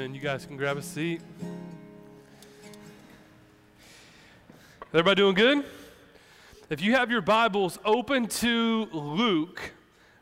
Amen. You guys can grab a seat. Everybody doing good? If you have your Bibles open to Luke,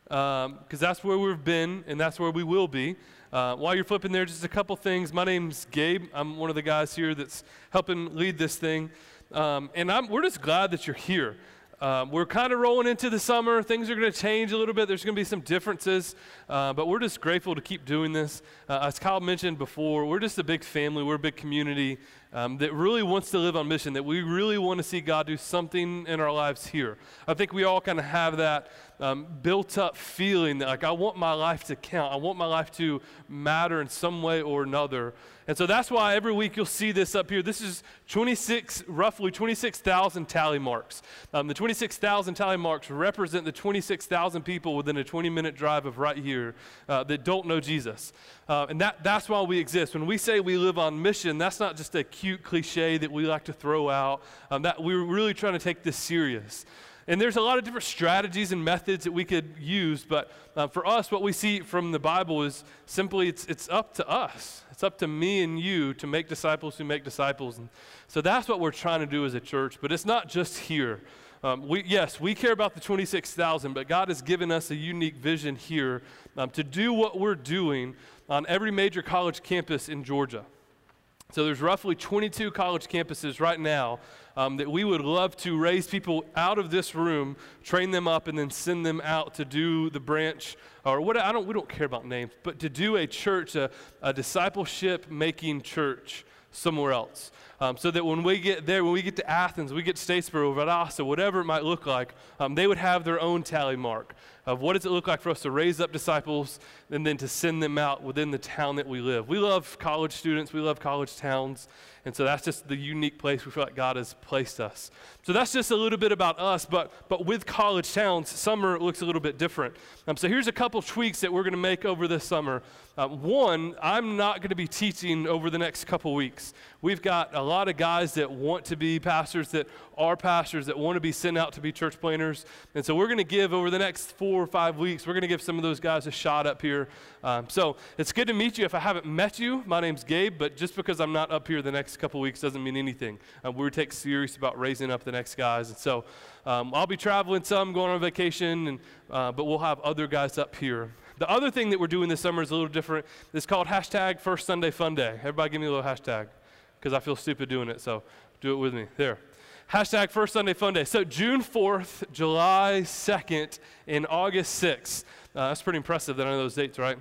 because um, that's where we've been and that's where we will be. Uh, while you're flipping there, just a couple things. My name's Gabe. I'm one of the guys here that's helping lead this thing. Um, and I'm, we're just glad that you're here. Um, we're kind of rolling into the summer. Things are going to change a little bit. There's going to be some differences, uh, but we're just grateful to keep doing this. Uh, as Kyle mentioned before, we're just a big family. We're a big community um, that really wants to live on mission, that we really want to see God do something in our lives here. I think we all kind of have that um, built up feeling that, like, I want my life to count. I want my life to matter in some way or another. And so that's why every week you'll see this up here. This is 26, roughly 26,000 tally marks. Um, the 26,000 tally marks represent the 26,000 people within a 20 minute drive of right here uh, that don't know Jesus. Uh, and that, that's why we exist. When we say we live on mission, that's not just a cute cliche that we like to throw out. Um, that we're really trying to take this serious. And there's a lot of different strategies and methods that we could use, but uh, for us, what we see from the Bible is simply it's, it's up to us. It's up to me and you to make disciples who make disciples. And so that's what we're trying to do as a church, but it's not just here. Um, we, yes, we care about the 26,000, but God has given us a unique vision here um, to do what we're doing on every major college campus in Georgia. So there's roughly 22 college campuses right now um, that we would love to raise people out of this room, train them up, and then send them out to do the branch or what I don't. We don't care about names, but to do a church, a, a discipleship making church somewhere else. Um, so that when we get there, when we get to Athens, we get to Statesboro, Valdosta, whatever it might look like, um, they would have their own tally mark of what does it look like for us to raise up disciples and then to send them out within the town that we live. We love college students, we love college towns, and so that's just the unique place we feel like God has placed us. So that's just a little bit about us, but, but with college towns, summer looks a little bit different. Um, so here's a couple tweaks that we're going to make over this summer. Uh, one, I'm not going to be teaching over the next couple weeks. We've got a lot of guys that want to be pastors, that are pastors, that want to be sent out to be church planners. And so we're going to give over the next four or five weeks, we're going to give some of those guys a shot up here. Um, so it's good to meet you. If I haven't met you, my name's Gabe, but just because I'm not up here the next couple weeks doesn't mean anything. Uh, we take serious about raising up the next guys. And so um, I'll be traveling some, going on vacation, and, uh, but we'll have other guys up here. The other thing that we're doing this summer is a little different. It's called hashtag First Sunday Fun Day. Everybody give me a little hashtag because I feel stupid doing it, so do it with me. There. Hashtag First Sunday Fun Day. So June 4th, July 2nd, and August 6th. Uh, that's pretty impressive that I know those dates, right?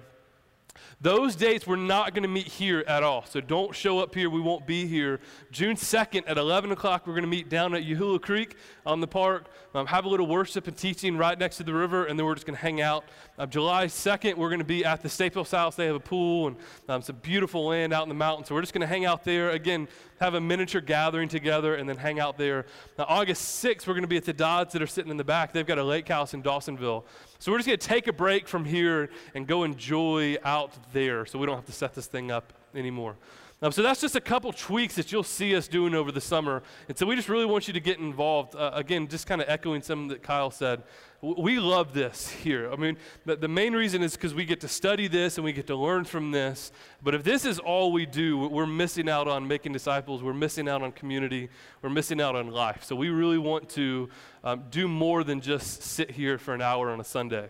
Those dates we're not going to meet here at all. So don't show up here. We won't be here. June 2nd at 11 o'clock, we're going to meet down at Yahoola Creek on the park, um, have a little worship and teaching right next to the river, and then we're just going to hang out. Uh, July 2nd, we're going to be at the Staples House. They have a pool and um, some beautiful land out in the mountains. So we're just going to hang out there. Again, have a miniature gathering together and then hang out there. Now, August 6th, we're going to be at the Dodds that are sitting in the back. They've got a lake house in Dawsonville. So we're just going to take a break from here and go enjoy out there so we don't have to set this thing up anymore. Um, so that's just a couple tweaks that you'll see us doing over the summer. And so we just really want you to get involved. Uh, again, just kind of echoing something that Kyle said. W- we love this here. I mean, the, the main reason is because we get to study this and we get to learn from this. But if this is all we do, we're missing out on making disciples. We're missing out on community. We're missing out on life. So we really want to um, do more than just sit here for an hour on a Sunday.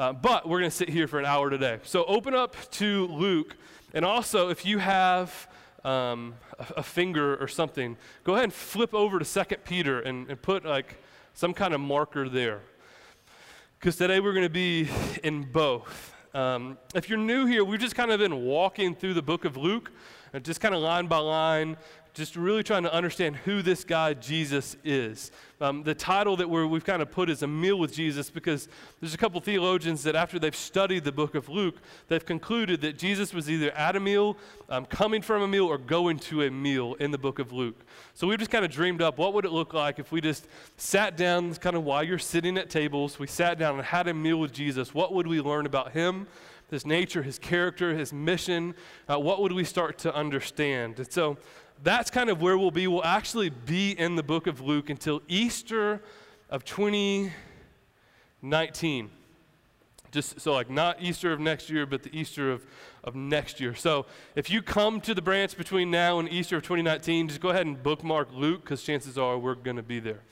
Uh, but we're going to sit here for an hour today. So open up to Luke and also, if you have um, a, a, finger or something, go ahead and flip over to 2 Peter and, and put like some kind of marker there. Because today we're going to be in both. Um, if you're new here, we've just kind of been walking through the book of Luke, just kind of line by line, just really trying to understand who this guy Jesus is. Um, the title that we have kind of put is A Meal with Jesus because there's a couple theologians that, after they've studied the book of Luke, they've concluded that Jesus was either at a meal, um, coming from a meal, or going to a meal in the book of Luke. So we've just kind of dreamed up what would it look like if we just sat down, kind of while you're sitting at tables, we sat down and had a meal with Jesus. What would we learn about him? His nature, his character, his mission, uh, what would we start to understand? And so that's kind of where we'll be. We'll actually be in the book of Luke until Easter of 2019. Just so, like, not Easter of next year, but the Easter of, of next year. So, if you come to the branch between now and Easter of 2019, just go ahead and bookmark Luke because chances are we're going to be there.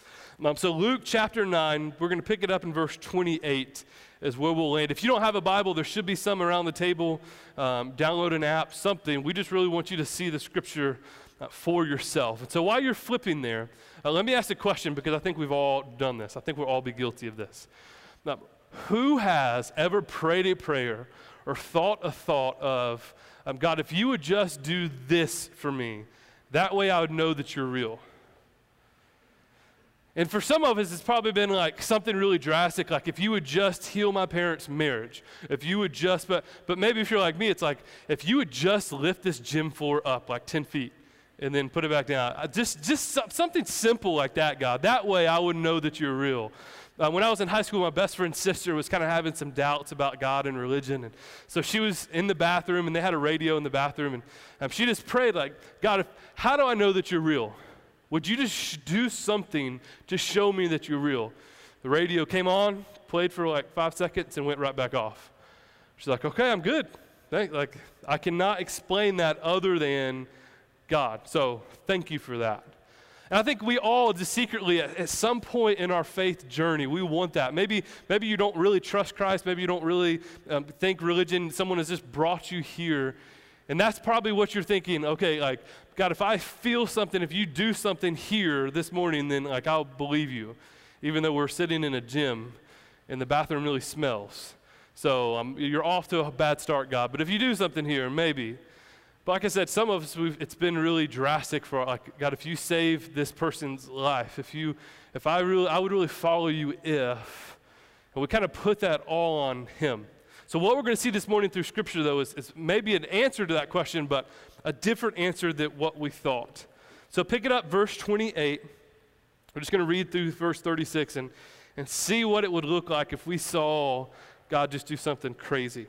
Um, so, Luke chapter 9, we're going to pick it up in verse 28 is where we'll land. If you don't have a Bible, there should be some around the table. Um, download an app, something. We just really want you to see the scripture uh, for yourself. And so while you're flipping there, uh, let me ask a question because I think we've all done this. I think we'll all be guilty of this. Now, who has ever prayed a prayer or thought a thought of, um, God, if you would just do this for me, that way I would know that you're real? And for some of us, it's probably been like something really drastic, like if you would just heal my parents' marriage, if you would just, but, but maybe if you're like me, it's like if you would just lift this gym floor up like 10 feet and then put it back down. Just, just something simple like that, God. That way I would know that you're real. Uh, when I was in high school, my best friend's sister was kind of having some doubts about God and religion. And so she was in the bathroom, and they had a radio in the bathroom. And um, she just prayed, like, God, if, how do I know that you're real? Would you just do something to show me that you're real? The radio came on, played for like five seconds, and went right back off. She's like, okay, I'm good. Like, I cannot explain that other than God. So thank you for that. And I think we all just secretly, at, some point in our faith journey, we want that. Maybe, maybe you don't really trust Christ. Maybe you don't really um, think religion, someone has just brought you here. And that's probably what you're thinking. Okay, like, God, if I feel something, if you do something here this morning, then like I'll believe you, even though we're sitting in a gym and the bathroom really smells. So um, you're off to a bad start, God. But if you do something here, maybe. But like I said, some of us, it's been really drastic for like, God, if you save this person's life, if you, if I really, I would really follow you if, and we kind of put that all on Him. So what we're going to see this morning through Scripture, though, is, is maybe an answer to that question, but a different answer than what we thought. So pick it up, verse 28. We're just going to read through verse 36 and, and see what it would look like if we saw God just do something crazy.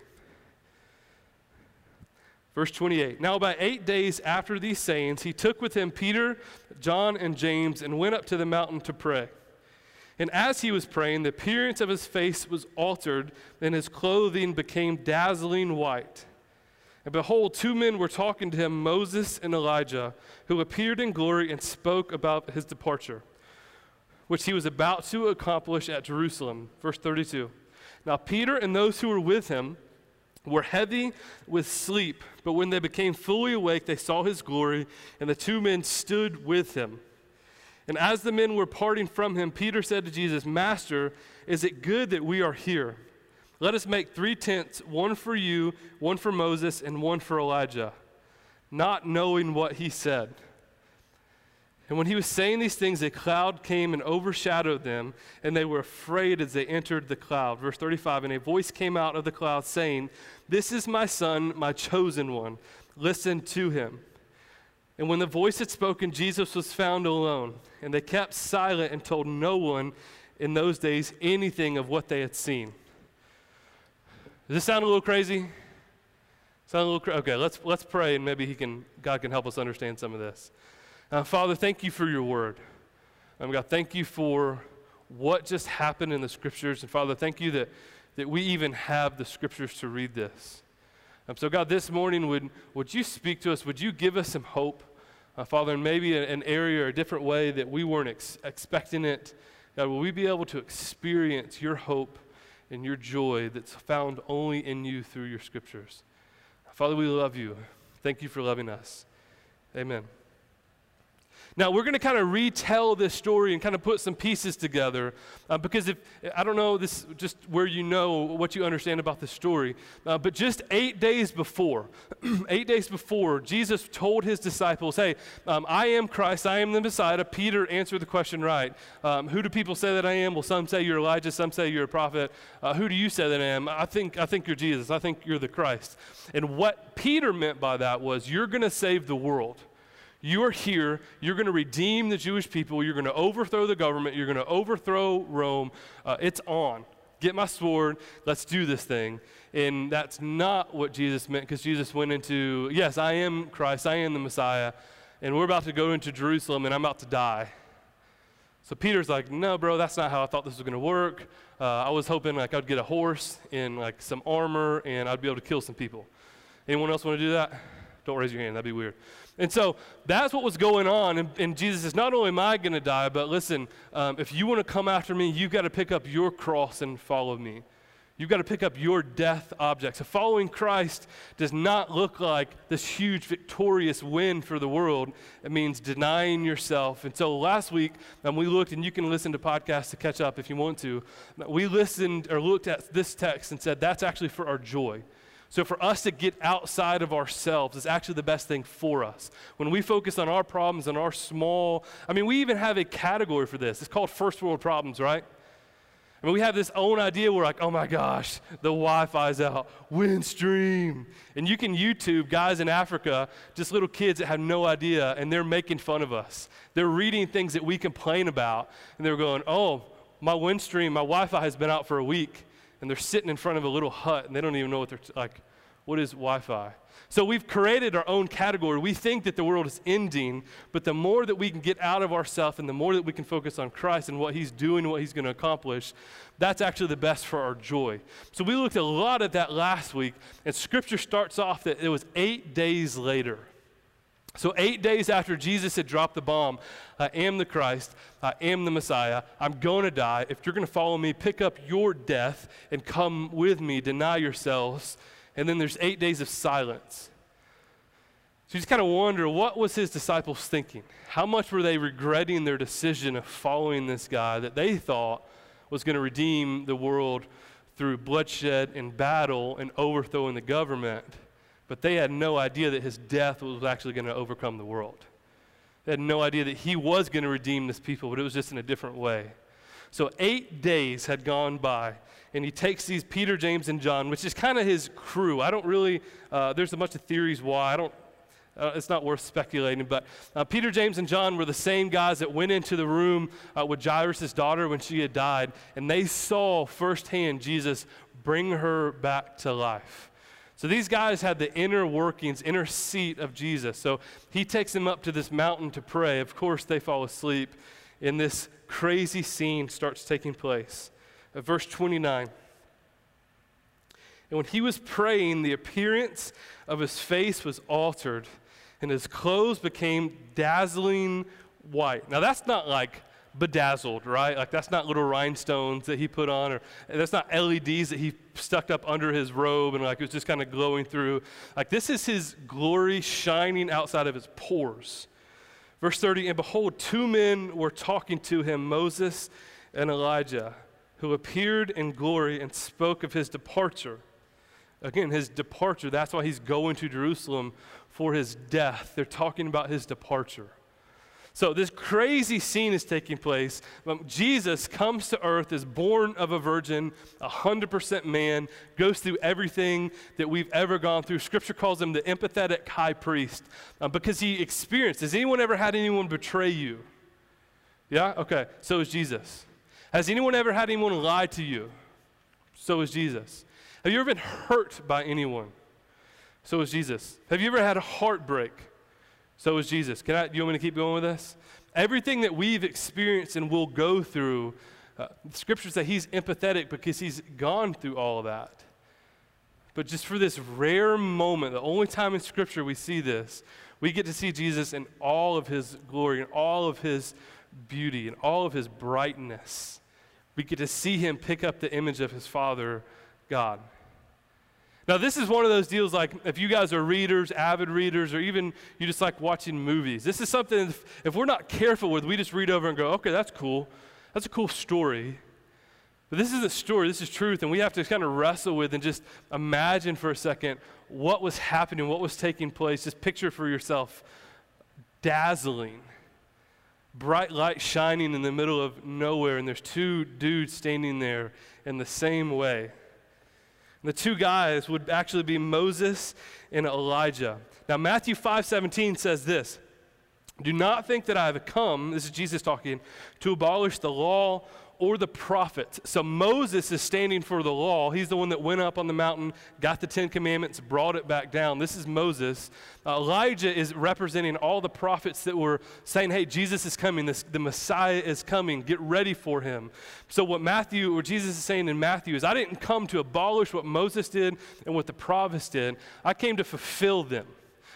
Verse 28 Now, about eight days after these sayings, he took with him Peter, John, and James and went up to the mountain to pray. And as he was praying, the appearance of his face was altered, and his clothing became dazzling white. And behold, two men were talking to him, Moses and Elijah, who appeared in glory and spoke about his departure, which he was about to accomplish at Jerusalem. Verse 32. Now, Peter and those who were with him, were heavy with sleep, but when they became fully awake, they saw his glory, and the two men stood with him. And as the men were parting from him, Peter said to Jesus, Master, is it good that we are here? Let us make three tents one for you, one for Moses, and one for Elijah, not knowing what he said. And when he was saying these things, a cloud came and overshadowed them, and they were afraid as they entered the cloud. Verse 35 And a voice came out of the cloud saying, This is my son, my chosen one. Listen to him. And when the voice had spoken, Jesus was found alone. And they kept silent and told no one in those days anything of what they had seen. Does this sound a little crazy? Sound a little cra- okay? Let's let's pray, and maybe He can God can help us understand some of this. Uh, Father, thank you for your word. Um, God, thank you for what just happened in the scriptures. And Father, thank you that, that we even have the scriptures to read this. Um, so, God, this morning, would, would you speak to us? Would you give us some hope? Uh, Father, in maybe an area or a different way that we weren't ex- expecting it. God, will we be able to experience your hope and your joy that's found only in you through your scriptures? Father, we love you. Thank you for loving us. Amen. Now, we're going to kind of retell this story and kind of put some pieces together uh, because if, I don't know this just where you know what you understand about the story, uh, but just eight days before, eight days before, Jesus told his disciples, Hey, um, I am Christ, I am the Messiah. Peter answered the question right. Um, who do people say that I am? Well, some say you're Elijah, some say you're a prophet. Uh, who do you say that I am? I think, I think you're Jesus, I think you're the Christ. And what Peter meant by that was, You're going to save the world. You are here. You're going to redeem the Jewish people. You're going to overthrow the government. You're going to overthrow Rome. Uh, it's on. Get my sword. Let's do this thing. And that's not what Jesus meant because Jesus went into, yes, I am Christ. I am the Messiah. And we're about to go into Jerusalem and I'm about to die. So Peter's like, no, bro, that's not how I thought this was going to work. Uh, I was hoping like I'd get a horse and like some armor and I'd be able to kill some people. Anyone else want to do that? Don't raise your hand. That'd be weird. And so that's what was going on. And, and Jesus says, not only am I going to die, but listen, um, if you want to come after me, you've got to pick up your cross and follow me. You've got to pick up your death object. So following Christ does not look like this huge victorious win for the world. It means denying yourself. And so last week, um, we looked, and you can listen to podcasts to catch up if you want to. We listened or looked at this text and said that's actually for our joy. So, for us to get outside of ourselves is actually the best thing for us. When we focus on our problems and our small, I mean, we even have a category for this. It's called first world problems, right? I mean, we have this own idea. We're like, oh my gosh, the Wi Fi's out, Windstream. And you can YouTube guys in Africa, just little kids that have no idea, and they're making fun of us. They're reading things that we complain about, and they're going, oh, my Windstream, my Wi Fi has been out for a week and they're sitting in front of a little hut and they don't even know what they're t- like what is wi-fi? So we've created our own category. We think that the world is ending but the more that we can get out of ourselves and the more that we can focus on christ and what he's doing what he's going to accomplish that's actually the best for our joy. So we looked a lot at that last week and scripture starts off that it was eight days later so, eight days after Jesus had dropped the bomb, I am the Christ, I am the Messiah, I'm going to die. If you're going to follow me, pick up your death and come with me, deny yourselves. And then there's eight days of silence. So you just kind of wonder what was his disciples thinking? How much were they regretting their decision of following this guy that they thought was going to redeem the world through bloodshed and battle and overthrowing the government? But they had no idea that his death was actually going to overcome the world. They had no idea that he was going to redeem this people, but it was just in a different way. So eight days had gone by, and he takes these Peter, James, and John, which is kind of his crew. I don't really, uh, there's a bunch of theories why. I don't, uh, it's not worth speculating, but uh, Peter, James, and John were the same guys that went into the room uh, with Jairus' daughter when she had died, and they saw firsthand Jesus bring her back to life. So these guys had the inner workings, inner seat of Jesus. So he takes them up to this mountain to pray. Of course, they fall asleep, and this crazy scene starts taking place. At verse 29. And when he was praying, the appearance of his face was altered, and his clothes became dazzling white. Now, that's not like bedazzled, right? Like that's not little rhinestones that he put on, or that's not LEDs that he stuck up under his robe and like it was just kind of glowing through. Like this is his glory shining outside of his pores. Verse 30 And behold, two men were talking to him, Moses and Elijah, who appeared in glory and spoke of his departure. Again, his departure, that's why he's going to Jerusalem for his death. They're talking about his departure. So, this crazy scene is taking place. Jesus comes to earth, is born of a virgin, 100% man, goes through everything that we've ever gone through. Scripture calls him the empathetic high priest um, because he experienced. Has anyone ever had anyone betray you? Yeah? Okay. So is Jesus. Has anyone ever had anyone lie to you? So is Jesus. Have you ever been hurt by anyone? So is Jesus. Have you ever had a heartbreak? So is Jesus. Can I, do you want me to keep going with this? Everything that we've experienced and will go through, uh, scripture says he's empathetic because he's gone through all of that. But just for this rare moment, the only time in scripture we see this, we get to see Jesus in all of his glory and all of his beauty and all of his brightness. We get to see him pick up the image of his Father, God. Now, this is one of those deals like if you guys are readers, avid readers, or even you just like watching movies. This is something, if, if we're not careful with, we just read over and go, okay, that's cool. That's a cool story. But this is a story, this is truth, and we have to kind of wrestle with and just imagine for a second what was happening, what was taking place. Just picture for yourself dazzling, bright light shining in the middle of nowhere, and there's two dudes standing there in the same way. The two guys would actually be Moses and Elijah. Now, Matthew 5 17 says this Do not think that I have come, this is Jesus talking, to abolish the law or the prophets. So Moses is standing for the law. He's the one that went up on the mountain, got the Ten Commandments, brought it back down. This is Moses. Uh, Elijah is representing all the prophets that were saying, hey, Jesus is coming, this, the Messiah is coming, get ready for him. So, what Matthew, or Jesus is saying in Matthew, is I didn't come to abolish what Moses did and what the prophets did, I came to fulfill them.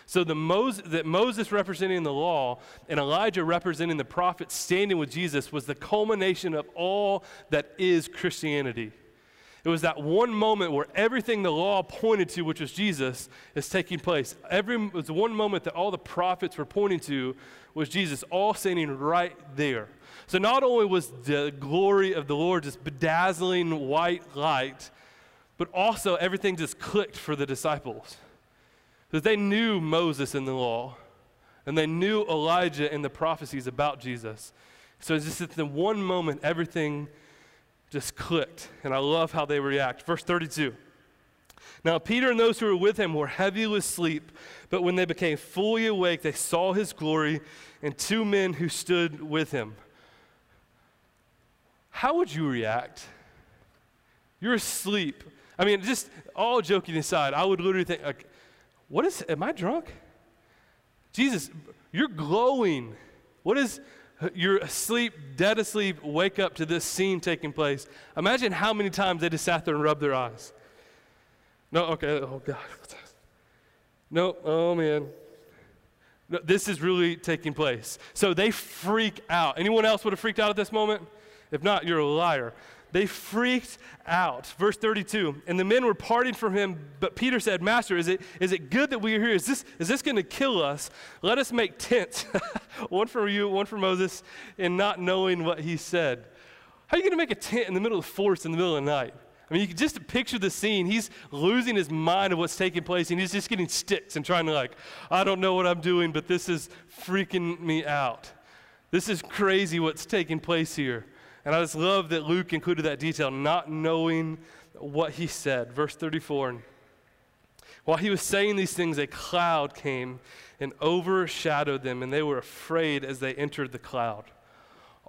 So the Moses, that Moses representing the law and Elijah representing the prophets standing with Jesus was the culmination of all that is Christianity. It was that one moment where everything the law pointed to, which was Jesus, is taking place. Every, it was one moment that all the prophets were pointing to was Jesus, all standing right there. So not only was the glory of the Lord just bedazzling white light, but also everything just clicked for the disciples. Because they knew Moses and the law, and they knew Elijah and the prophecies about Jesus. So it's just at the one moment, everything just clicked. And I love how they react. Verse 32. Now, Peter and those who were with him were heavy with sleep, but when they became fully awake, they saw his glory and two men who stood with him. How would you react? You're asleep. I mean, just all joking aside, I would literally think, like, what is, am I drunk? Jesus, you're glowing. What is, you're asleep, dead asleep, wake up to this scene taking place. Imagine how many times they just sat there and rubbed their eyes. No, okay, oh God. No, oh man. No, this is really taking place. So they freak out. Anyone else would have freaked out at this moment? If not, you're a liar. They freaked out. Verse 32 And the men were parting from him, but Peter said, Master, is it, is it good that we are here? Is this, is this going to kill us? Let us make tents, one for you, one for Moses, and not knowing what he said. How are you going to make a tent in the middle of the forest in the middle of the night? I mean, you can just picture the scene. He's losing his mind of what's taking place, and he's just getting sticks and trying to, like, I don't know what I'm doing, but this is freaking me out. This is crazy what's taking place here. And I just love that Luke included that detail, not knowing what he said. Verse 34. While he was saying these things, a cloud came and overshadowed them, and they were afraid as they entered the cloud.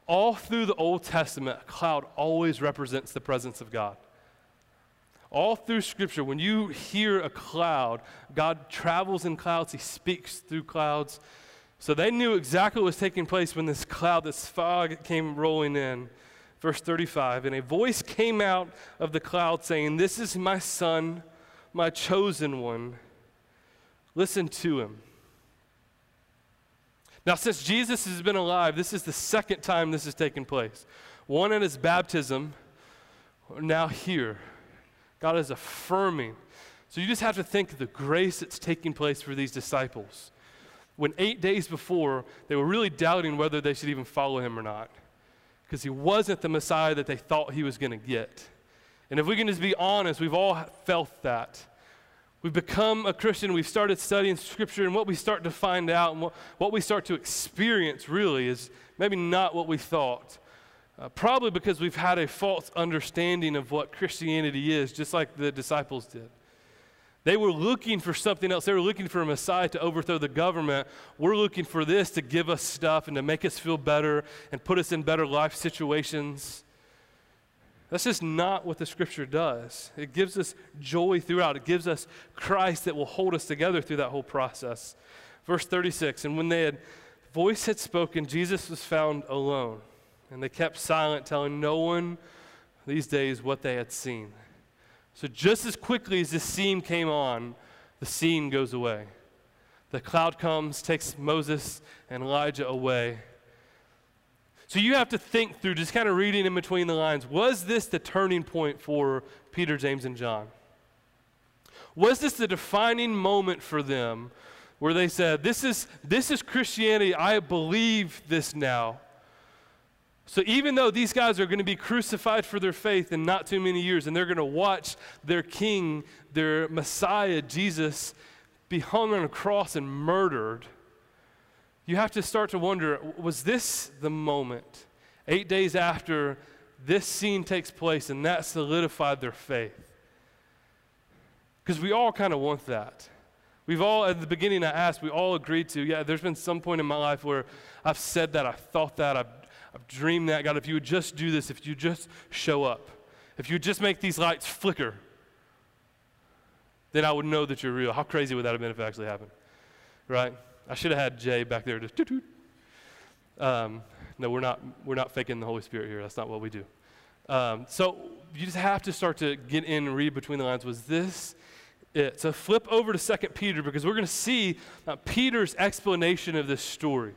All through the Old Testament, a cloud always represents the presence of God. All through Scripture, when you hear a cloud, God travels in clouds, He speaks through clouds. So they knew exactly what was taking place when this cloud, this fog came rolling in. Verse 35 And a voice came out of the cloud saying, This is my son, my chosen one. Listen to him. Now, since Jesus has been alive, this is the second time this has taken place. One at his baptism, now here. God is affirming. So you just have to think of the grace that's taking place for these disciples. When eight days before, they were really doubting whether they should even follow him or not because he wasn't the Messiah that they thought he was going to get. And if we can just be honest, we've all felt that. We've become a Christian, we've started studying Scripture, and what we start to find out and what, what we start to experience really is maybe not what we thought. Uh, probably because we've had a false understanding of what Christianity is, just like the disciples did. They were looking for something else. They were looking for a Messiah to overthrow the government. We're looking for this to give us stuff and to make us feel better and put us in better life situations. That's just not what the scripture does. It gives us joy throughout, it gives us Christ that will hold us together through that whole process. Verse 36 And when they had voice had spoken, Jesus was found alone. And they kept silent, telling no one these days what they had seen. So, just as quickly as this scene came on, the scene goes away. The cloud comes, takes Moses and Elijah away. So, you have to think through, just kind of reading in between the lines was this the turning point for Peter, James, and John? Was this the defining moment for them where they said, This is, this is Christianity, I believe this now? So, even though these guys are going to be crucified for their faith in not too many years, and they're going to watch their king, their Messiah, Jesus, be hung on a cross and murdered, you have to start to wonder was this the moment, eight days after this scene takes place, and that solidified their faith? Because we all kind of want that. We've all, at the beginning, I asked, we all agreed to, yeah, there's been some point in my life where I've said that, I've thought that, I've I've dreamed that. God, if you would just do this, if you just show up, if you would just make these lights flicker, then I would know that you're real. How crazy would that have been if it actually happened? Right? I should have had Jay back there just toot. Um, no, we're not, we're not faking the Holy Spirit here. That's not what we do. Um, so you just have to start to get in and read between the lines. Was this it? So flip over to Second Peter because we're going to see uh, Peter's explanation of this story.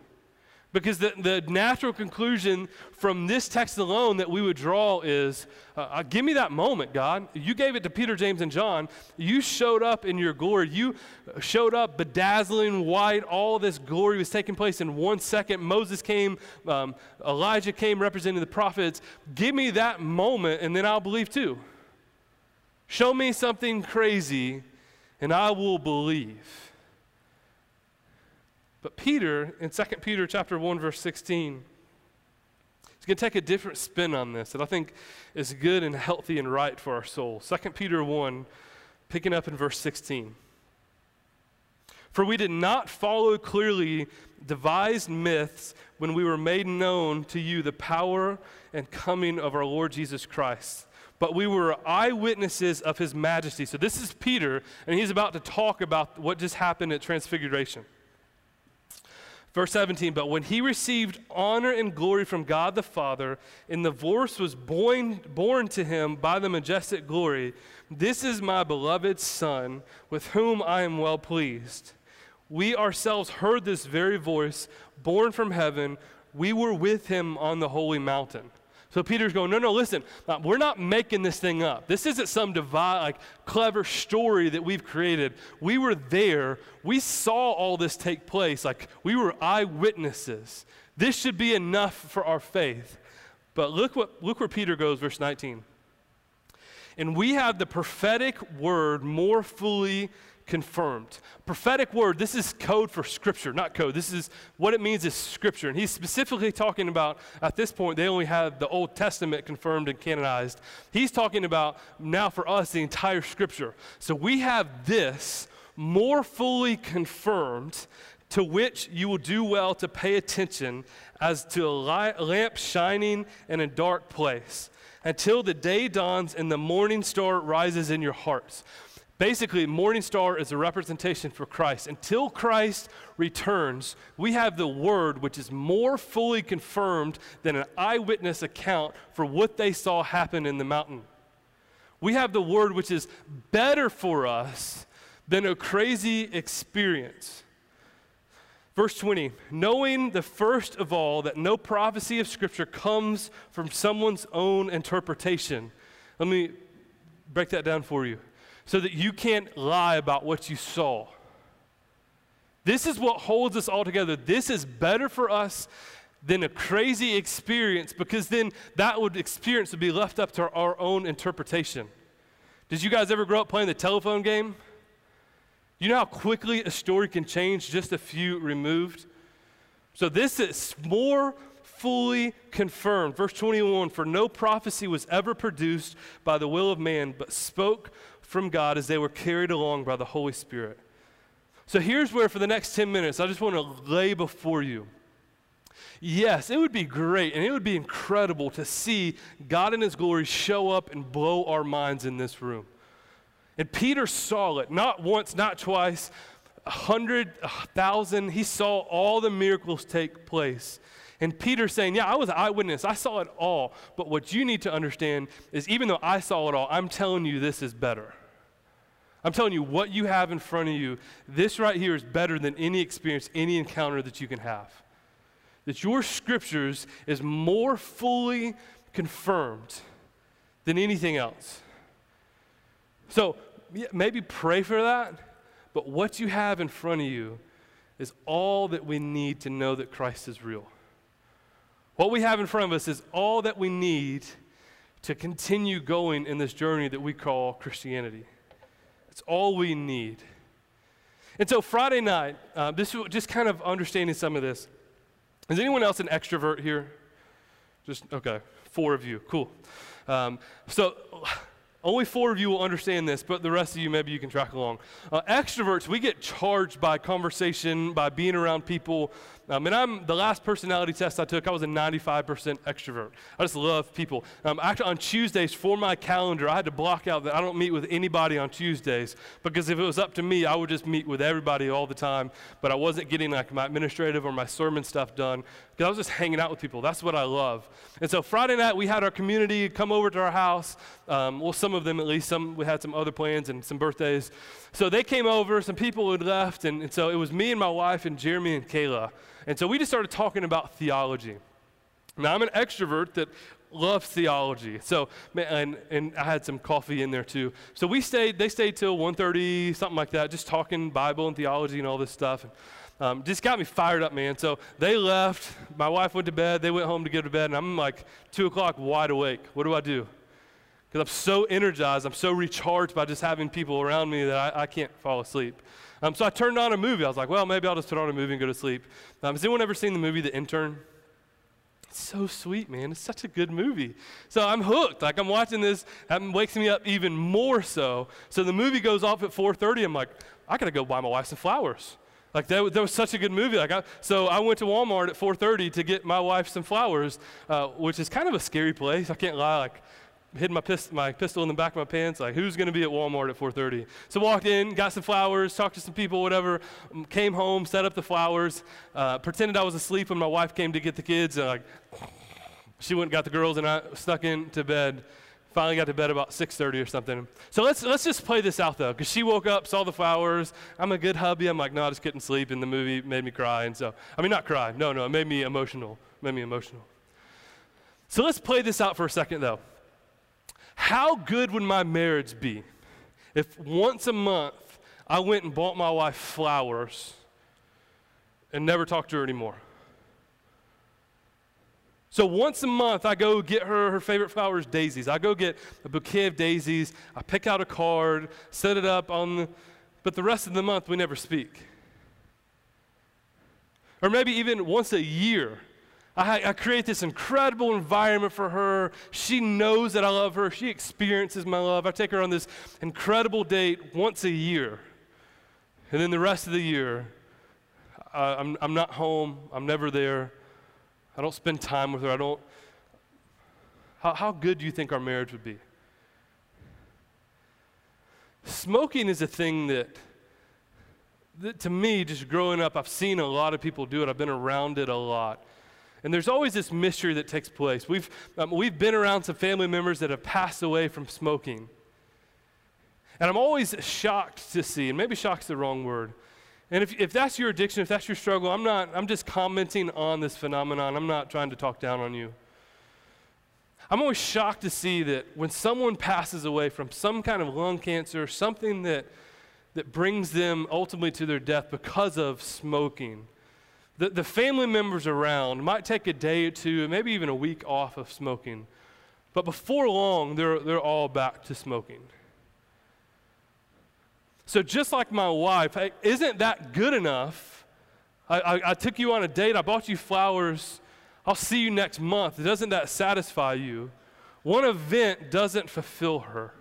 Because the, the natural conclusion from this text alone that we would draw is uh, uh, give me that moment, God. You gave it to Peter, James, and John. You showed up in your glory. You showed up bedazzling white. All this glory was taking place in one second. Moses came, um, Elijah came representing the prophets. Give me that moment, and then I'll believe too. Show me something crazy, and I will believe. But Peter, in 2 Peter chapter 1, verse 16, he's going to take a different spin on this that I think is good and healthy and right for our soul. 2 Peter 1, picking up in verse 16. For we did not follow clearly devised myths when we were made known to you the power and coming of our Lord Jesus Christ. But we were eyewitnesses of his majesty. So this is Peter, and he's about to talk about what just happened at Transfiguration. Verse 17, but when he received honor and glory from God the Father, and the voice was borne, borne to him by the majestic glory, This is my beloved Son, with whom I am well pleased. We ourselves heard this very voice, borne from heaven. We were with him on the holy mountain. So Peter's going, no, no, listen, uh, we're not making this thing up. This isn't some divine, like clever story that we've created. We were there. We saw all this take place. Like we were eyewitnesses. This should be enough for our faith. But look what look where Peter goes, verse 19. And we have the prophetic word more fully confirmed. Prophetic word, this is code for scripture, not code. This is what it means is scripture. And he's specifically talking about, at this point, they only have the Old Testament confirmed and canonized. He's talking about now for us the entire scripture. So we have this more fully confirmed to which you will do well to pay attention as to a lamp shining in a dark place until the day dawns and the morning star rises in your hearts. Basically, Morning Star is a representation for Christ. Until Christ returns, we have the word which is more fully confirmed than an eyewitness account for what they saw happen in the mountain. We have the word which is better for us than a crazy experience. Verse 20, knowing the first of all that no prophecy of Scripture comes from someone's own interpretation. Let me break that down for you so that you can't lie about what you saw. This is what holds us all together. This is better for us than a crazy experience because then that would experience would be left up to our own interpretation. Did you guys ever grow up playing the telephone game? You know how quickly a story can change just a few removed? So this is more fully confirmed. Verse 21 For no prophecy was ever produced by the will of man, but spoke from God as they were carried along by the Holy Spirit. So here's where, for the next 10 minutes, I just want to lay before you. Yes, it would be great and it would be incredible to see God in His glory show up and blow our minds in this room. And Peter saw it, not once, not twice, a hundred, a thousand. He saw all the miracles take place. And Peter saying, Yeah, I was an eyewitness. I saw it all. But what you need to understand is even though I saw it all, I'm telling you this is better. I'm telling you what you have in front of you, this right here is better than any experience, any encounter that you can have. That your scriptures is more fully confirmed than anything else. So maybe pray for that, but what you have in front of you is all that we need to know that Christ is real. What we have in front of us is all that we need to continue going in this journey that we call Christianity. It's all we need. And so Friday night, uh, this just kind of understanding some of this. Is anyone else an extrovert here? Just okay, four of you, cool. Um, so only four of you will understand this, but the rest of you, maybe you can track along. Uh, extroverts, we get charged by conversation, by being around people, Um, and I'm the last personality test I took, I was a 95% extrovert. I just love people. Um, actually, on Tuesdays for my calendar, I had to block out that I don't meet with anybody on Tuesdays because if it was up to me, I would just meet with everybody all the time. But I wasn't getting like my administrative or my sermon stuff done because I was just hanging out with people. That's what I love. And so Friday night, we had our community come over to our house. Um, well, some of them at least. Some we had some other plans and some birthdays. So they came over. Some people had left, and, and so it was me and my wife and Jeremy and Kayla. And so we just started talking about theology. Now, I'm an extrovert that loves theology. So, and, and I had some coffee in there too. So we stayed, they stayed till 1.30, something like that, just talking Bible and theology and all this stuff. And, um, just got me fired up, man. So they left. My wife went to bed. They went home to go to bed. And I'm like 2 o'clock wide awake. What do I do? Because I'm so energized. I'm so recharged by just having people around me that I, I can't fall asleep. Um, so I turned on a movie. I was like, well, maybe I'll just put on a movie and go to sleep. Um, has anyone ever seen the movie The Intern? It's so sweet, man. It's such a good movie. So I'm hooked. Like I'm watching this, that wakes me up even more so. So the movie goes off at 4:30. I'm like, I gotta go buy my wife some flowers. Like that, that was such a good movie. Like I, so I went to Walmart at 4:30 to get my wife some flowers, uh, which is kind of a scary place. I can't lie. Like hid my, pist- my pistol in the back of my pants, like, who's going to be at Walmart at 4.30? So walked in, got some flowers, talked to some people, whatever, came home, set up the flowers, uh, pretended I was asleep when my wife came to get the kids, and like, she went and got the girls, and I snuck into bed. Finally got to bed about 6.30 or something. So let's, let's just play this out, though, because she woke up, saw the flowers. I'm a good hubby. I'm like, no, I just couldn't sleep, and the movie made me cry. And so, I mean, not cry. No, no, it made me emotional. Made me emotional. So let's play this out for a second, though. How good would my marriage be if once a month I went and bought my wife flowers and never talked to her anymore? So once a month, I go get her her favorite flowers, daisies. I go get a bouquet of daisies. I pick out a card, set it up on the, but the rest of the month we never speak. Or maybe even once a year, I, I, create this incredible environment for her. She knows that I love her. She experiences my love. I take her on this incredible date once a year. And then the rest of the year, I'm, I'm not home. I'm never there. I don't spend time with her. I don't. How, how good do you think our marriage would be? Smoking is a thing that, that, to me, just growing up, I've seen a lot of people do it. I've been around it a lot. And there's always this mystery that takes place. We've, um, we've been around some family members that have passed away from smoking. And I'm always shocked to see, and maybe shocked's the wrong word. And if, if that's your addiction, if that's your struggle, I'm not, I'm just commenting on this phenomenon. I'm not trying to talk down on you. I'm always shocked to see that when someone passes away from some kind of lung cancer, something that, that brings them ultimately to their death because of smoking, the, the family members around might take a day or two, maybe even a week off of smoking. But before long, they're, they're all back to smoking. So, just like my wife, hey, isn't that good enough? I, I, I took you on a date, I bought you flowers, I'll see you next month. Doesn't that satisfy you? One event doesn't fulfill her.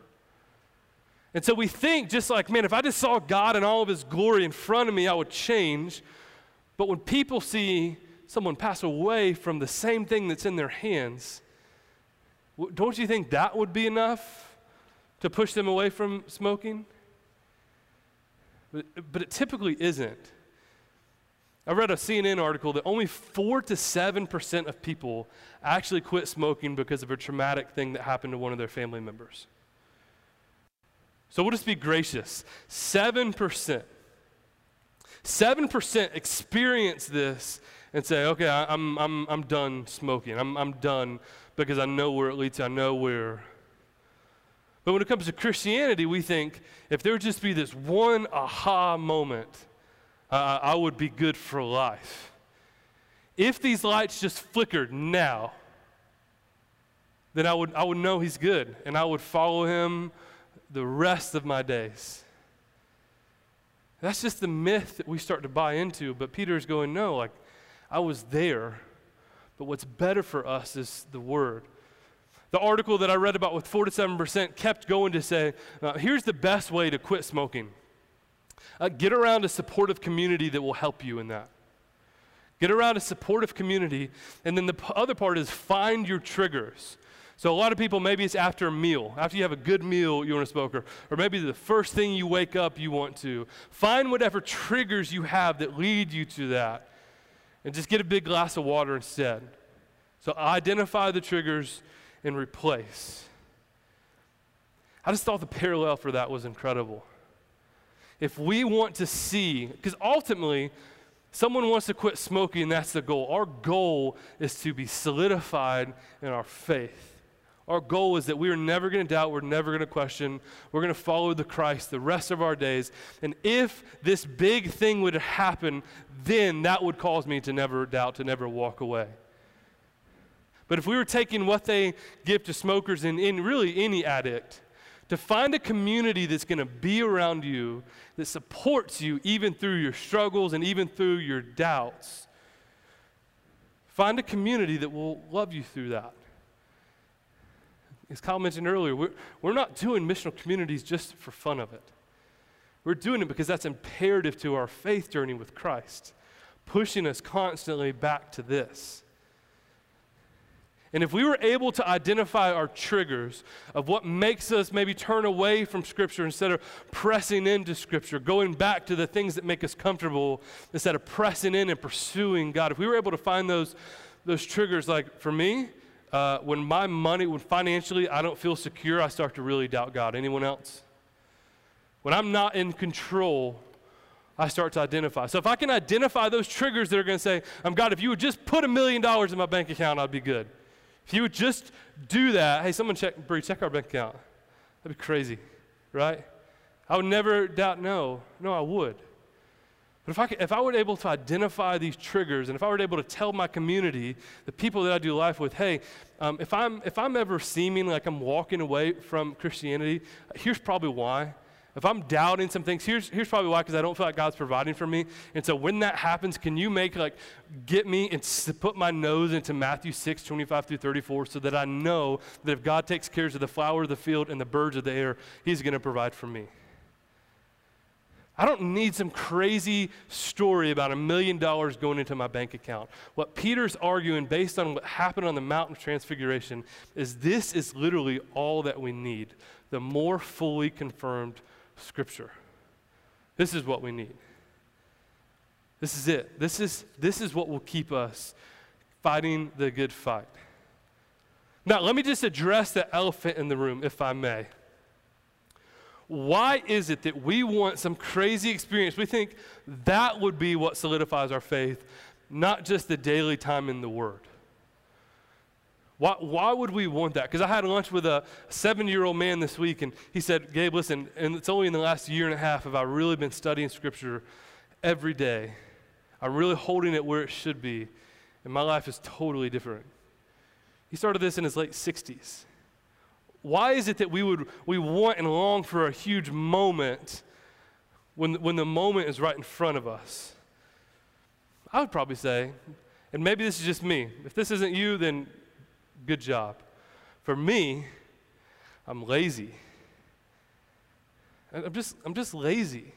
And so we think, just like, man, if I just saw God in all of his glory in front of me, I would change. But when people see someone pass away from the same thing that's in their hands, don't you think that would be enough to push them away from smoking? But, but it typically isn't. I read a CNN article that only 4 to 7% of people actually quit smoking because of a traumatic thing that happened to one of their family members. So we'll just be gracious. 7%. 7% experience this and say, okay, I, am I'm, I'm done smoking. I'm, I'm done because I know where it leads. I know where. But when it comes to Christianity, we think if there would just be this one aha moment, uh, I would be good for life. If these lights just flickered now, then I would, I would know He's good and I would follow Him the rest of my days. That's just the myth that we start to buy into. But Peter's going, no, like, I was there. But what's better for us is the Word. The article that I read about with 4 to 7% kept going to say, uh, here's the best way to quit smoking uh, get around a supportive community that will help you in that. Get around a supportive community. And then the p- other part is find your triggers. So, a lot of people, maybe it's after a meal. After you have a good meal, you want to smoke, or, or maybe the first thing you wake up, you want to. Find whatever triggers you have that lead you to that, and just get a big glass of water instead. So, identify the triggers and replace. I just thought the parallel for that was incredible. If we want to see, because ultimately, someone wants to quit smoking, that's the goal. Our goal is to be solidified in our faith. Our goal is that we are never going to doubt, we're never going to question, we're going to follow the Christ the rest of our days. And if this big thing would happen, then that would cause me to never doubt, to never walk away. But if we were taking what they give to smokers and in really any addict, to find a community that's going to be around you, that supports you even through your struggles and even through your doubts, find a community that will love you through that as Kyle mentioned earlier, we're, we're not doing missional communities just for fun of it. We're doing it because that's imperative to our faith journey with Christ, pushing us constantly back to this. And if we were able to identify our triggers of what makes us maybe turn away from Scripture instead of pressing into Scripture, going back to the things that make us comfortable instead of pressing in and pursuing God, if we were able to find those, those triggers, like for me, uh, when my money, when financially I don't feel secure, I start to really doubt God. Anyone else? When I'm not in control, I start to identify. So if I can identify those triggers that are going to say, "I'm God, if you would just put a million dollars in my bank account, I'd be good." If you would just do that, hey, someone check, Bree, check our bank account. That'd be crazy, right? I would never doubt no. No, I would. But if I, could, if I were able to identify these triggers, and if I were able to tell my community, the people that I do life with, hey, um, if, I'm, if I'm ever seeming like I'm walking away from Christianity, here's probably why. If I'm doubting some things, here's, here's probably why, because I don't feel like God's providing for me. And so when that happens, can you make, like, get me and put my nose into Matthew 6, 25 through 34, so that I know that if God takes care of the flower of the field and the birds of the air, He's going to provide for me. I don't need some crazy story about a million dollars going into my bank account. What Peter's arguing, based on what happened on the Mountain of Transfiguration, is this is literally all that we need the more fully confirmed Scripture. This is what we need. This is it. This is, this is what will keep us fighting the good fight. Now, let me just address the elephant in the room, if I may. Why is it that we want some crazy experience? We think that would be what solidifies our faith, not just the daily time in the Word. Why, why would we want that? Because I had lunch with a seven year old man this week, and he said, Gabe, listen, and it's only in the last year and a half have I really been studying Scripture every day. I'm really holding it where it should be, and my life is totally different. He started this in his late 60s. Why is it that we would we want and long for a huge moment when, when the moment is right in front of us? I would probably say, and maybe this is just me. If this isn't you, then good job. For me, I'm lazy. I'm just, I'm just lazy.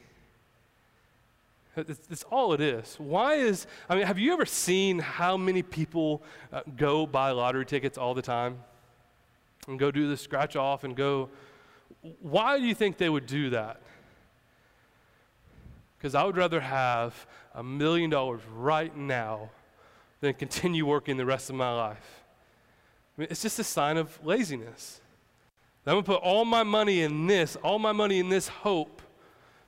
That's, all it is. Why is, I mean, have you ever seen how many people uh, go buy lottery tickets all the time? And go do the scratch off and go. Why do you think they would do that? Because I would rather have a million dollars right now than continue working the rest of my life. I mean, it's just a sign of laziness. I'm going to put all my money in this, all my money in this hope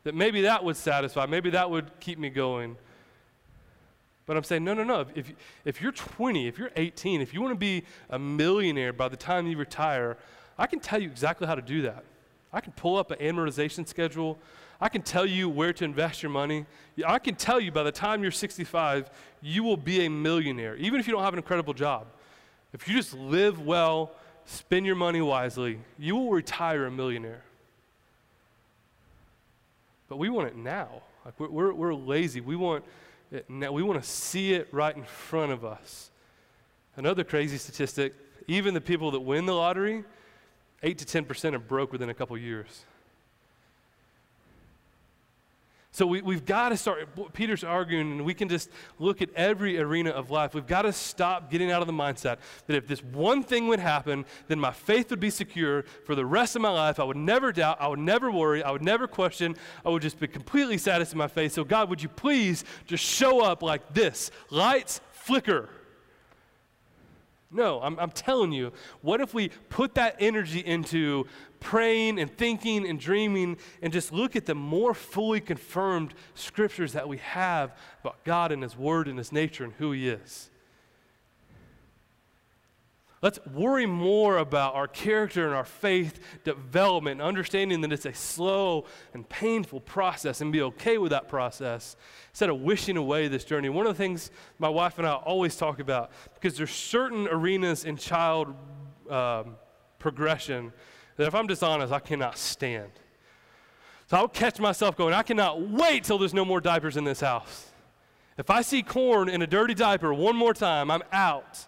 that maybe that would satisfy, maybe that would keep me going. But I'm saying, no, no, no. If, if you're 20, if you're 18, if you want to be a millionaire by the time you retire, I can tell you exactly how to do that. I can pull up an amortization schedule. I can tell you where to invest your money. I can tell you by the time you're 65, you will be a millionaire, even if you don't have an incredible job. If you just live well, spend your money wisely, you will retire a millionaire. But we want it now. Like we're, we're, we're lazy. We want it now. We want to see it right in front of us. Another crazy statistic even the people that win the lottery, 8 to 10% are broke within a couple years. So we, we've got to start, Peter's arguing, and we can just look at every arena of life. We've got to stop getting out of the mindset that if this one thing would happen, then my faith would be secure for the rest of my life. I would never doubt, I would never worry, I would never question, I would just be completely satisfied in my faith. So, God, would you please just show up like this? Lights flicker. No, I'm, I'm telling you, what if we put that energy into praying and thinking and dreaming and just look at the more fully confirmed scriptures that we have about God and His Word and His nature and who He is? Let's worry more about our character and our faith development, understanding that it's a slow and painful process and be okay with that process instead of wishing away this journey. One of the things my wife and I always talk about, because there's certain arenas in child um, progression that if I'm dishonest, I cannot stand. So I'll catch myself going, I cannot wait till there's no more diapers in this house. If I see corn in a dirty diaper one more time, I'm out.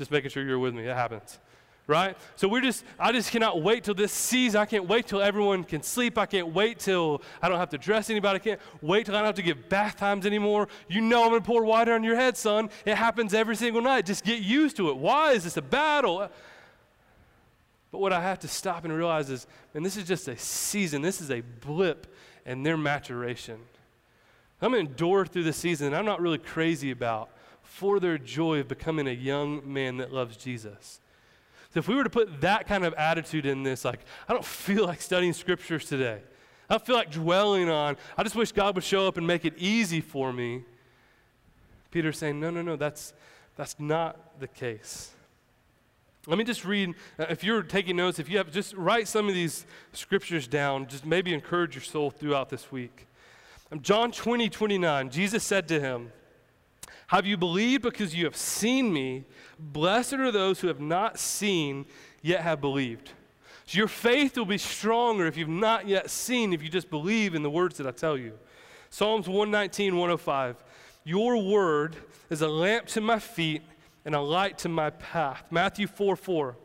Just making sure you're with me. It happens. Right? So we're just, I just cannot wait till this season. I can't wait till everyone can sleep. I can't wait till I don't have to dress anybody. I can't wait till I don't have to give bath times anymore. You know I'm going to pour water on your head, son. It happens every single night. Just get used to it. Why is this a battle? But what I have to stop and realize is, man, this is just a season. This is a blip in their maturation. I'm going to endure through the season I'm not really crazy about for their joy of becoming a young man that loves Jesus. So if we were to put that kind of attitude in this, like, I don't feel like studying scriptures today. I feel like dwelling on, I just wish God would show up and make it easy for me. Peter's saying, no, no, no, that's, that's not the case. Let me just read, uh, if you're taking notes, if you have, just write some of these scriptures down, just maybe encourage your soul throughout this week. John 20, 29, Jesus said to him, have you believed because you have seen me? Blessed are those who have not seen yet have believed. So your faith will be stronger if you've not yet seen, if you just believe in the words that I tell you. Psalms 119, 105. Your word is a lamp to my feet and a light to my path. Matthew 4, 4.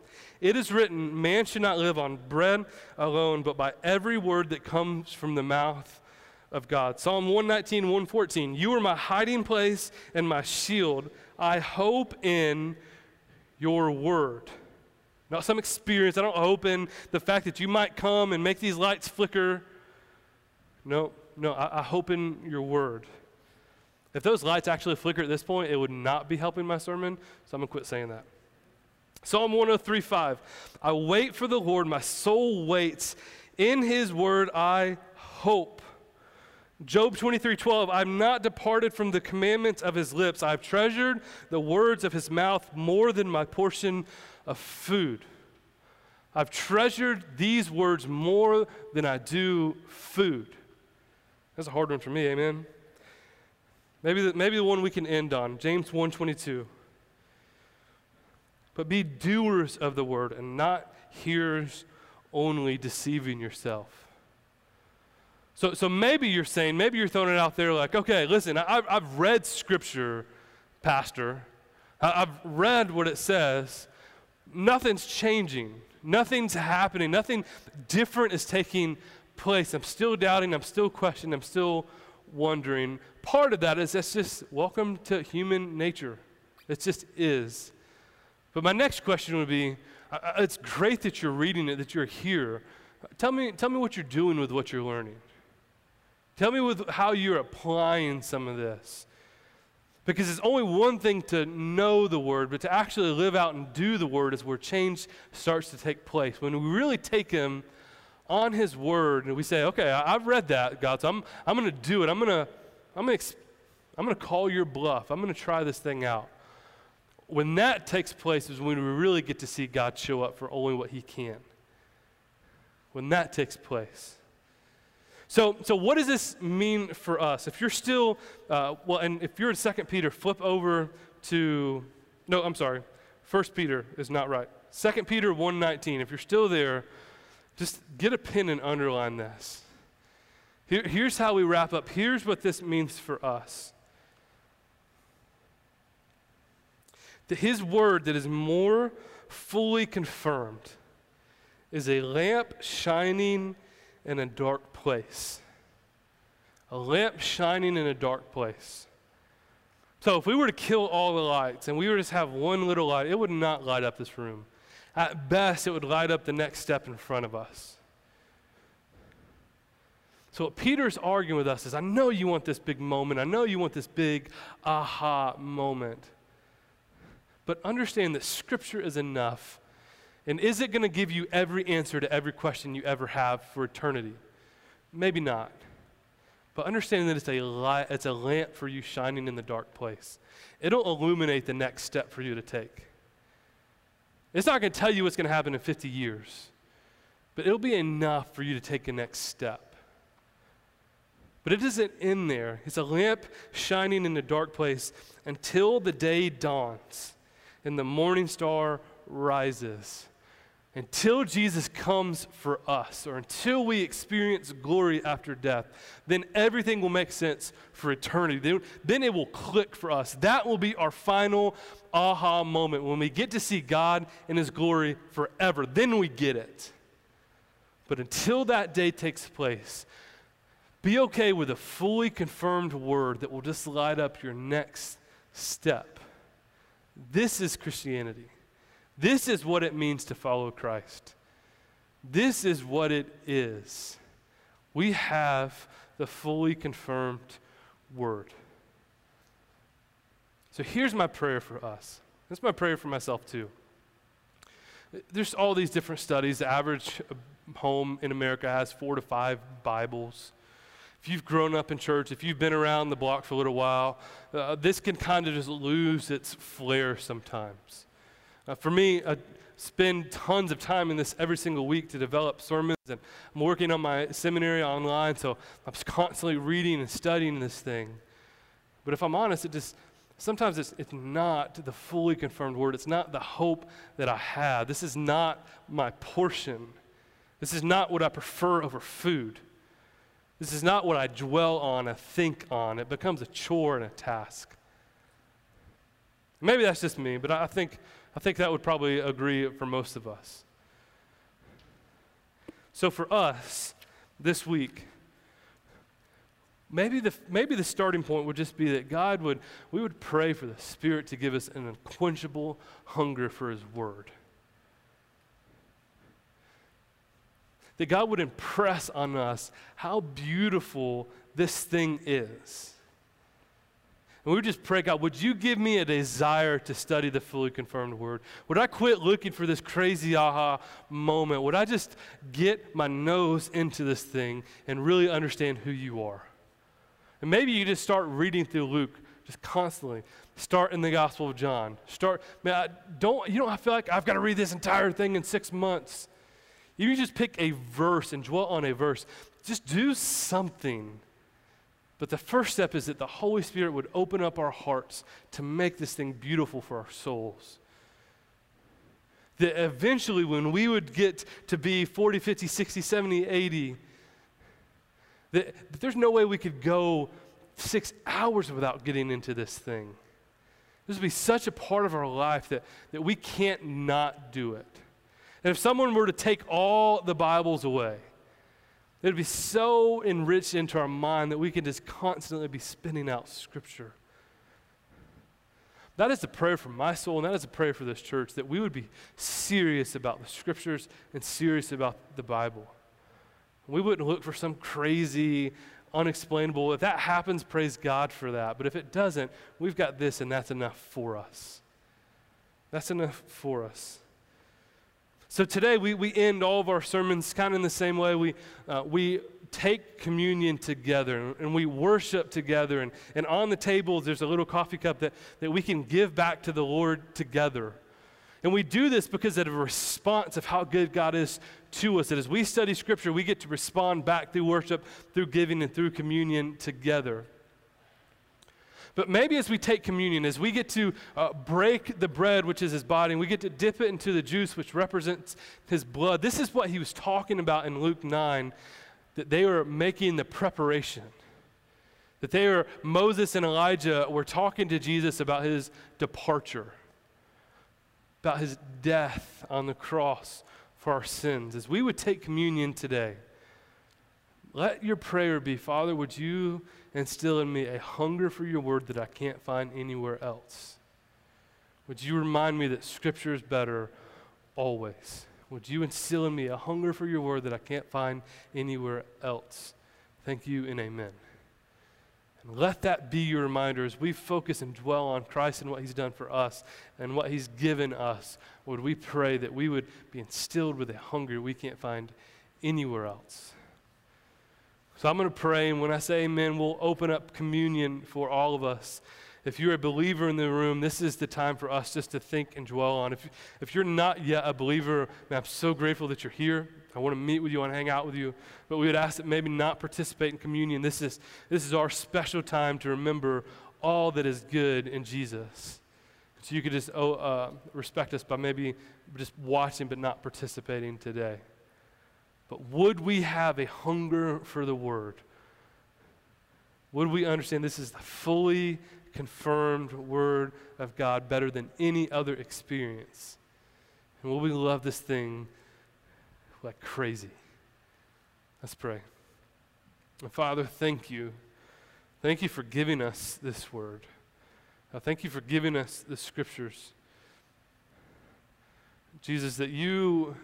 It is written, Man should not live on bread alone, but by every word that comes from the mouth of God. Psalm 119, 114. You are my hiding place and my shield. I hope in your word. Not some experience. I don't hope in the fact that you might come and make these lights flicker. No, no, I, I hope in your word. If those lights actually flicker at this point, it would not be helping my sermon, so I'm going to quit saying that. Psalm 103 5. I wait for the Lord, my soul waits. In his word I hope. Job 23 12, I've not departed from the commandments of his lips. I've treasured the words of his mouth more than my portion of food. I've treasured these words more than I do food. That's a hard one for me, amen. Maybe the, maybe the one we can end on, James 1:22. But be doers of the word and not hearers only, deceiving yourself. So, so maybe you're saying, maybe you're throwing it out there like, okay, listen, I, I've read Scripture, Pastor. I've read what it says. Nothing's changing. Nothing's happening. Nothing different is taking place. I'm still doubting. I'm still questioning. I'm still wondering. Part of that is that's just welcome to human nature. It just is. But my next question would be it's great that you're reading it, that you're here. Tell me, tell me what you're doing with what you're learning. Tell me with how you're applying some of this. Because it's only one thing to know the word, but to actually live out and do the word is where change starts to take place. When we really take him on his word and we say, okay, I, have read that, God, so I'm, I'm going to do it. I'm going to I'm gonna, I'm gonna call your bluff. I'm going to try this thing out. When that takes place is when we really get to see God show up for only what he can. When that takes place. So, so what does this mean for us? If you're still, uh, well, and if you're in Second Peter, flip over to, no, I'm sorry, First Peter is not right. Second Peter 1.19, if you're still there, just get a pen and underline this. Here, here's how we wrap up. Here's what this means for us. That his word that is more fully confirmed is a lamp shining in a dark place. a lamp shining in a dark place. So if we were to kill all the lights and we were to just have one little light, it would not light up this room. At best, it would light up the next step in front of us. So, what Peter's arguing with us is I know you want this big moment. I know you want this big aha moment. But understand that Scripture is enough. And is it going to give you every answer to every question you ever have for eternity? Maybe not. But understanding that it's a, light, it's a lamp for you shining in the dark place, it'll illuminate the next step for you to take. It's not going to tell you what's going to happen in 50 years, but it'll be enough for you to take a next step. But it isn't in there. It's a lamp shining in the dark place until the day dawns and the morning star rises until Jesus comes for us or until we experience glory after death, then everything will make sense for eternity. Then, then, it will click for us. That will be our final aha moment when we get to see God in His glory forever. Then we get it. But until that day takes place, be okay with a fully confirmed word that will just light up your next step. This is Christianity. This is what it means to follow Christ. This is what it is. We have the fully confirmed word. So here's my prayer for us. That's my prayer for myself too. There's all these different studies. The average home in America has four to five Bibles. If you've grown up in church, if you've been around the block for a little while, uh, this can kind of just lose its flair sometimes. Uh, for me, I spend tons of time in this every single week to develop sermons, and I'm working on my seminary online, so I'm constantly reading and studying this thing. But if I'm honest, it just sometimes it's, it's not the fully confirmed word. It's not the hope that I have. This is not my portion. This is not what I prefer over food. This is not what I dwell on, I think on. It becomes a chore and a task. Maybe that's just me, but I think I think that would probably agree for most of us. So for us this week, maybe the, maybe the starting point would just be that God would, we would pray for the Spirit to give us an unquenchable hunger for His Word. That God would impress on us how beautiful this thing is. And we would just pray, God, would you give me a desire to study the fully confirmed word? Would I quit looking for this crazy aha moment? Would I just get my nose into this thing and really understand who you are? And maybe you just start reading through Luke just constantly. Start in the Gospel of John. Start, man, I don't, you don't feel like I've got to read this entire thing in six months. You just pick a verse and dwell on a verse. Just do something but the first step is that the Holy Spirit would open up our hearts to make this thing beautiful for our souls. That eventually, when we would get to be 40, 50, 60, 70, 80, that, that there's no way we could go six hours without getting into this thing. This would be such a part of our life that, that we can't not do it. And if someone were to take all the Bibles away, it would be so enriched into our mind that we can just constantly be spinning out Scripture. That is a prayer for my soul, and that is a prayer for this church that we would be serious about the Scriptures and serious about the Bible. We wouldn't look for some crazy, unexplainable. If that happens, praise God for that. But if it doesn't, we've got this, and that's enough for us. That's enough for us. So today we, we end all of our sermons kind of in the same way. We, uh, we take communion together and we worship together. And, and on the tables, there's a little coffee cup that, that we can give back to the Lord together. And we do this because of a response of how good God is to us. That as we study Scripture, we get to respond back through worship, through giving, and through communion together. But maybe as we take communion, as we get to uh, break the bread, which is his body, and we get to dip it into the juice, which represents his blood, this is what he was talking about in Luke 9 that they were making the preparation. That they were, Moses and Elijah were talking to Jesus about his departure, about his death on the cross for our sins. As we would take communion today, let your prayer be, Father, would you instill in me a hunger for your word that I can't find anywhere else? Would you remind me that Scripture is better always? Would you instill in me a hunger for your word that I can't find anywhere else? Thank you and amen. And let that be your reminder as we focus and dwell on Christ and what He's done for us and what He's given us. Would we pray that we would be instilled with a hunger we can't find anywhere else? So I'm going to pray, and when I say amen, we'll open up communion for all of us. If you're a believer in the room, this is the time for us just to think and dwell on. If, if you're not yet a believer, man, I'm so grateful that you're here. I want to meet with you, to hang out with you. But we would ask that maybe not participate in communion. This is, this is our special time to remember all that is good in Jesus. So you could just oh, uh, respect us by maybe just watching but not participating today. But would we have a hunger for the Word? Would we understand this is the fully confirmed Word of God better than any other experience? And will we love this thing like crazy? Let's pray. Father, thank you. Thank you for giving us this Word. Uh, thank you for giving us the Scriptures. Jesus, that you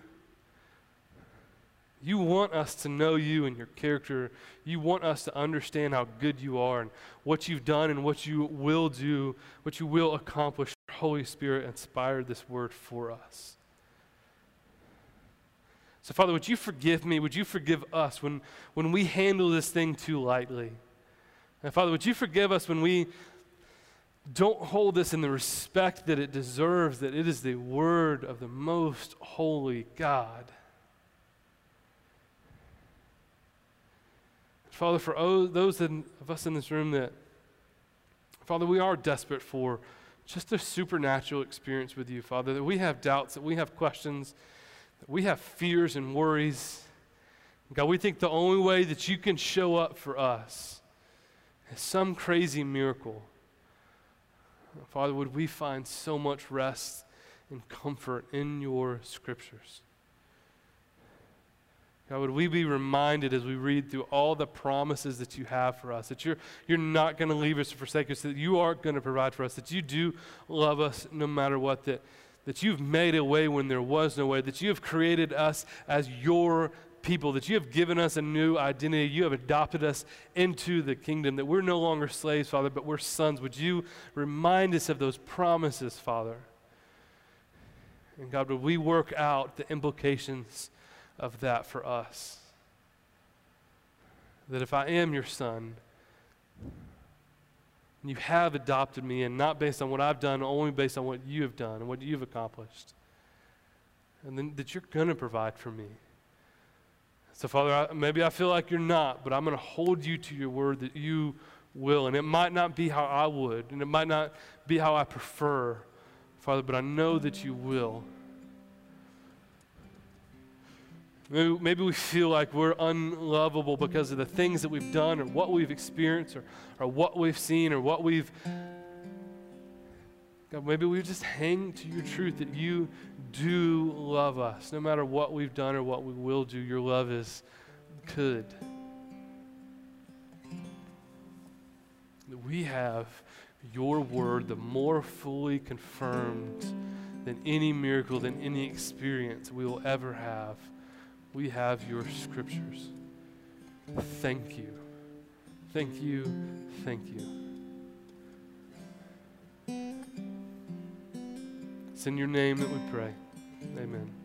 you want us to know you and your character. You want us to understand how good you are and what you've done and what you will do, what you will accomplish. Holy Spirit inspired this word for us. So, Father, would you forgive me? Would you forgive us when, when we handle this thing too lightly? And, Father, would you forgive us when we don't hold this in the respect that it deserves, that it is the word of the most holy God? Father, for those of us in this room that, Father, we are desperate for just a supernatural experience with you, Father, that we have doubts, that we have questions, that we have fears and worries. God, we think the only way that you can show up for us is some crazy miracle. Father, would we find so much rest and comfort in your scriptures? God, would we be reminded as we read through all the promises that you have for us, that you're, you're not going to leave us or forsake us, that you are going to provide for us, that you do love us no matter what, that, that you've made a way when there was no way, that you have created us as your people, that you have given us a new identity, you have adopted us into the kingdom, that we're no longer slaves, Father, but we're sons. Would you remind us of those promises, Father? And God, would we work out the implications? Of that for us. That if I am your son, and you have adopted me, and not based on what I've done, only based on what you have done and what you've accomplished. And then that you're going to provide for me. So, Father, I, maybe I feel like you're not, but I'm going to hold you to your word that you will. And it might not be how I would, and it might not be how I prefer, Father, but I know that you will. Maybe, maybe we feel like we're unlovable because of the things that we've done or what we've experienced or, or what we've seen or what we've. God, maybe we just hang to your truth that you do love us. No matter what we've done or what we will do, your love is good. We have your word, the more fully confirmed than any miracle, than any experience we will ever have we have your scriptures. Thank you. Thank you. Thank you. It's in your name that we pray. Amen.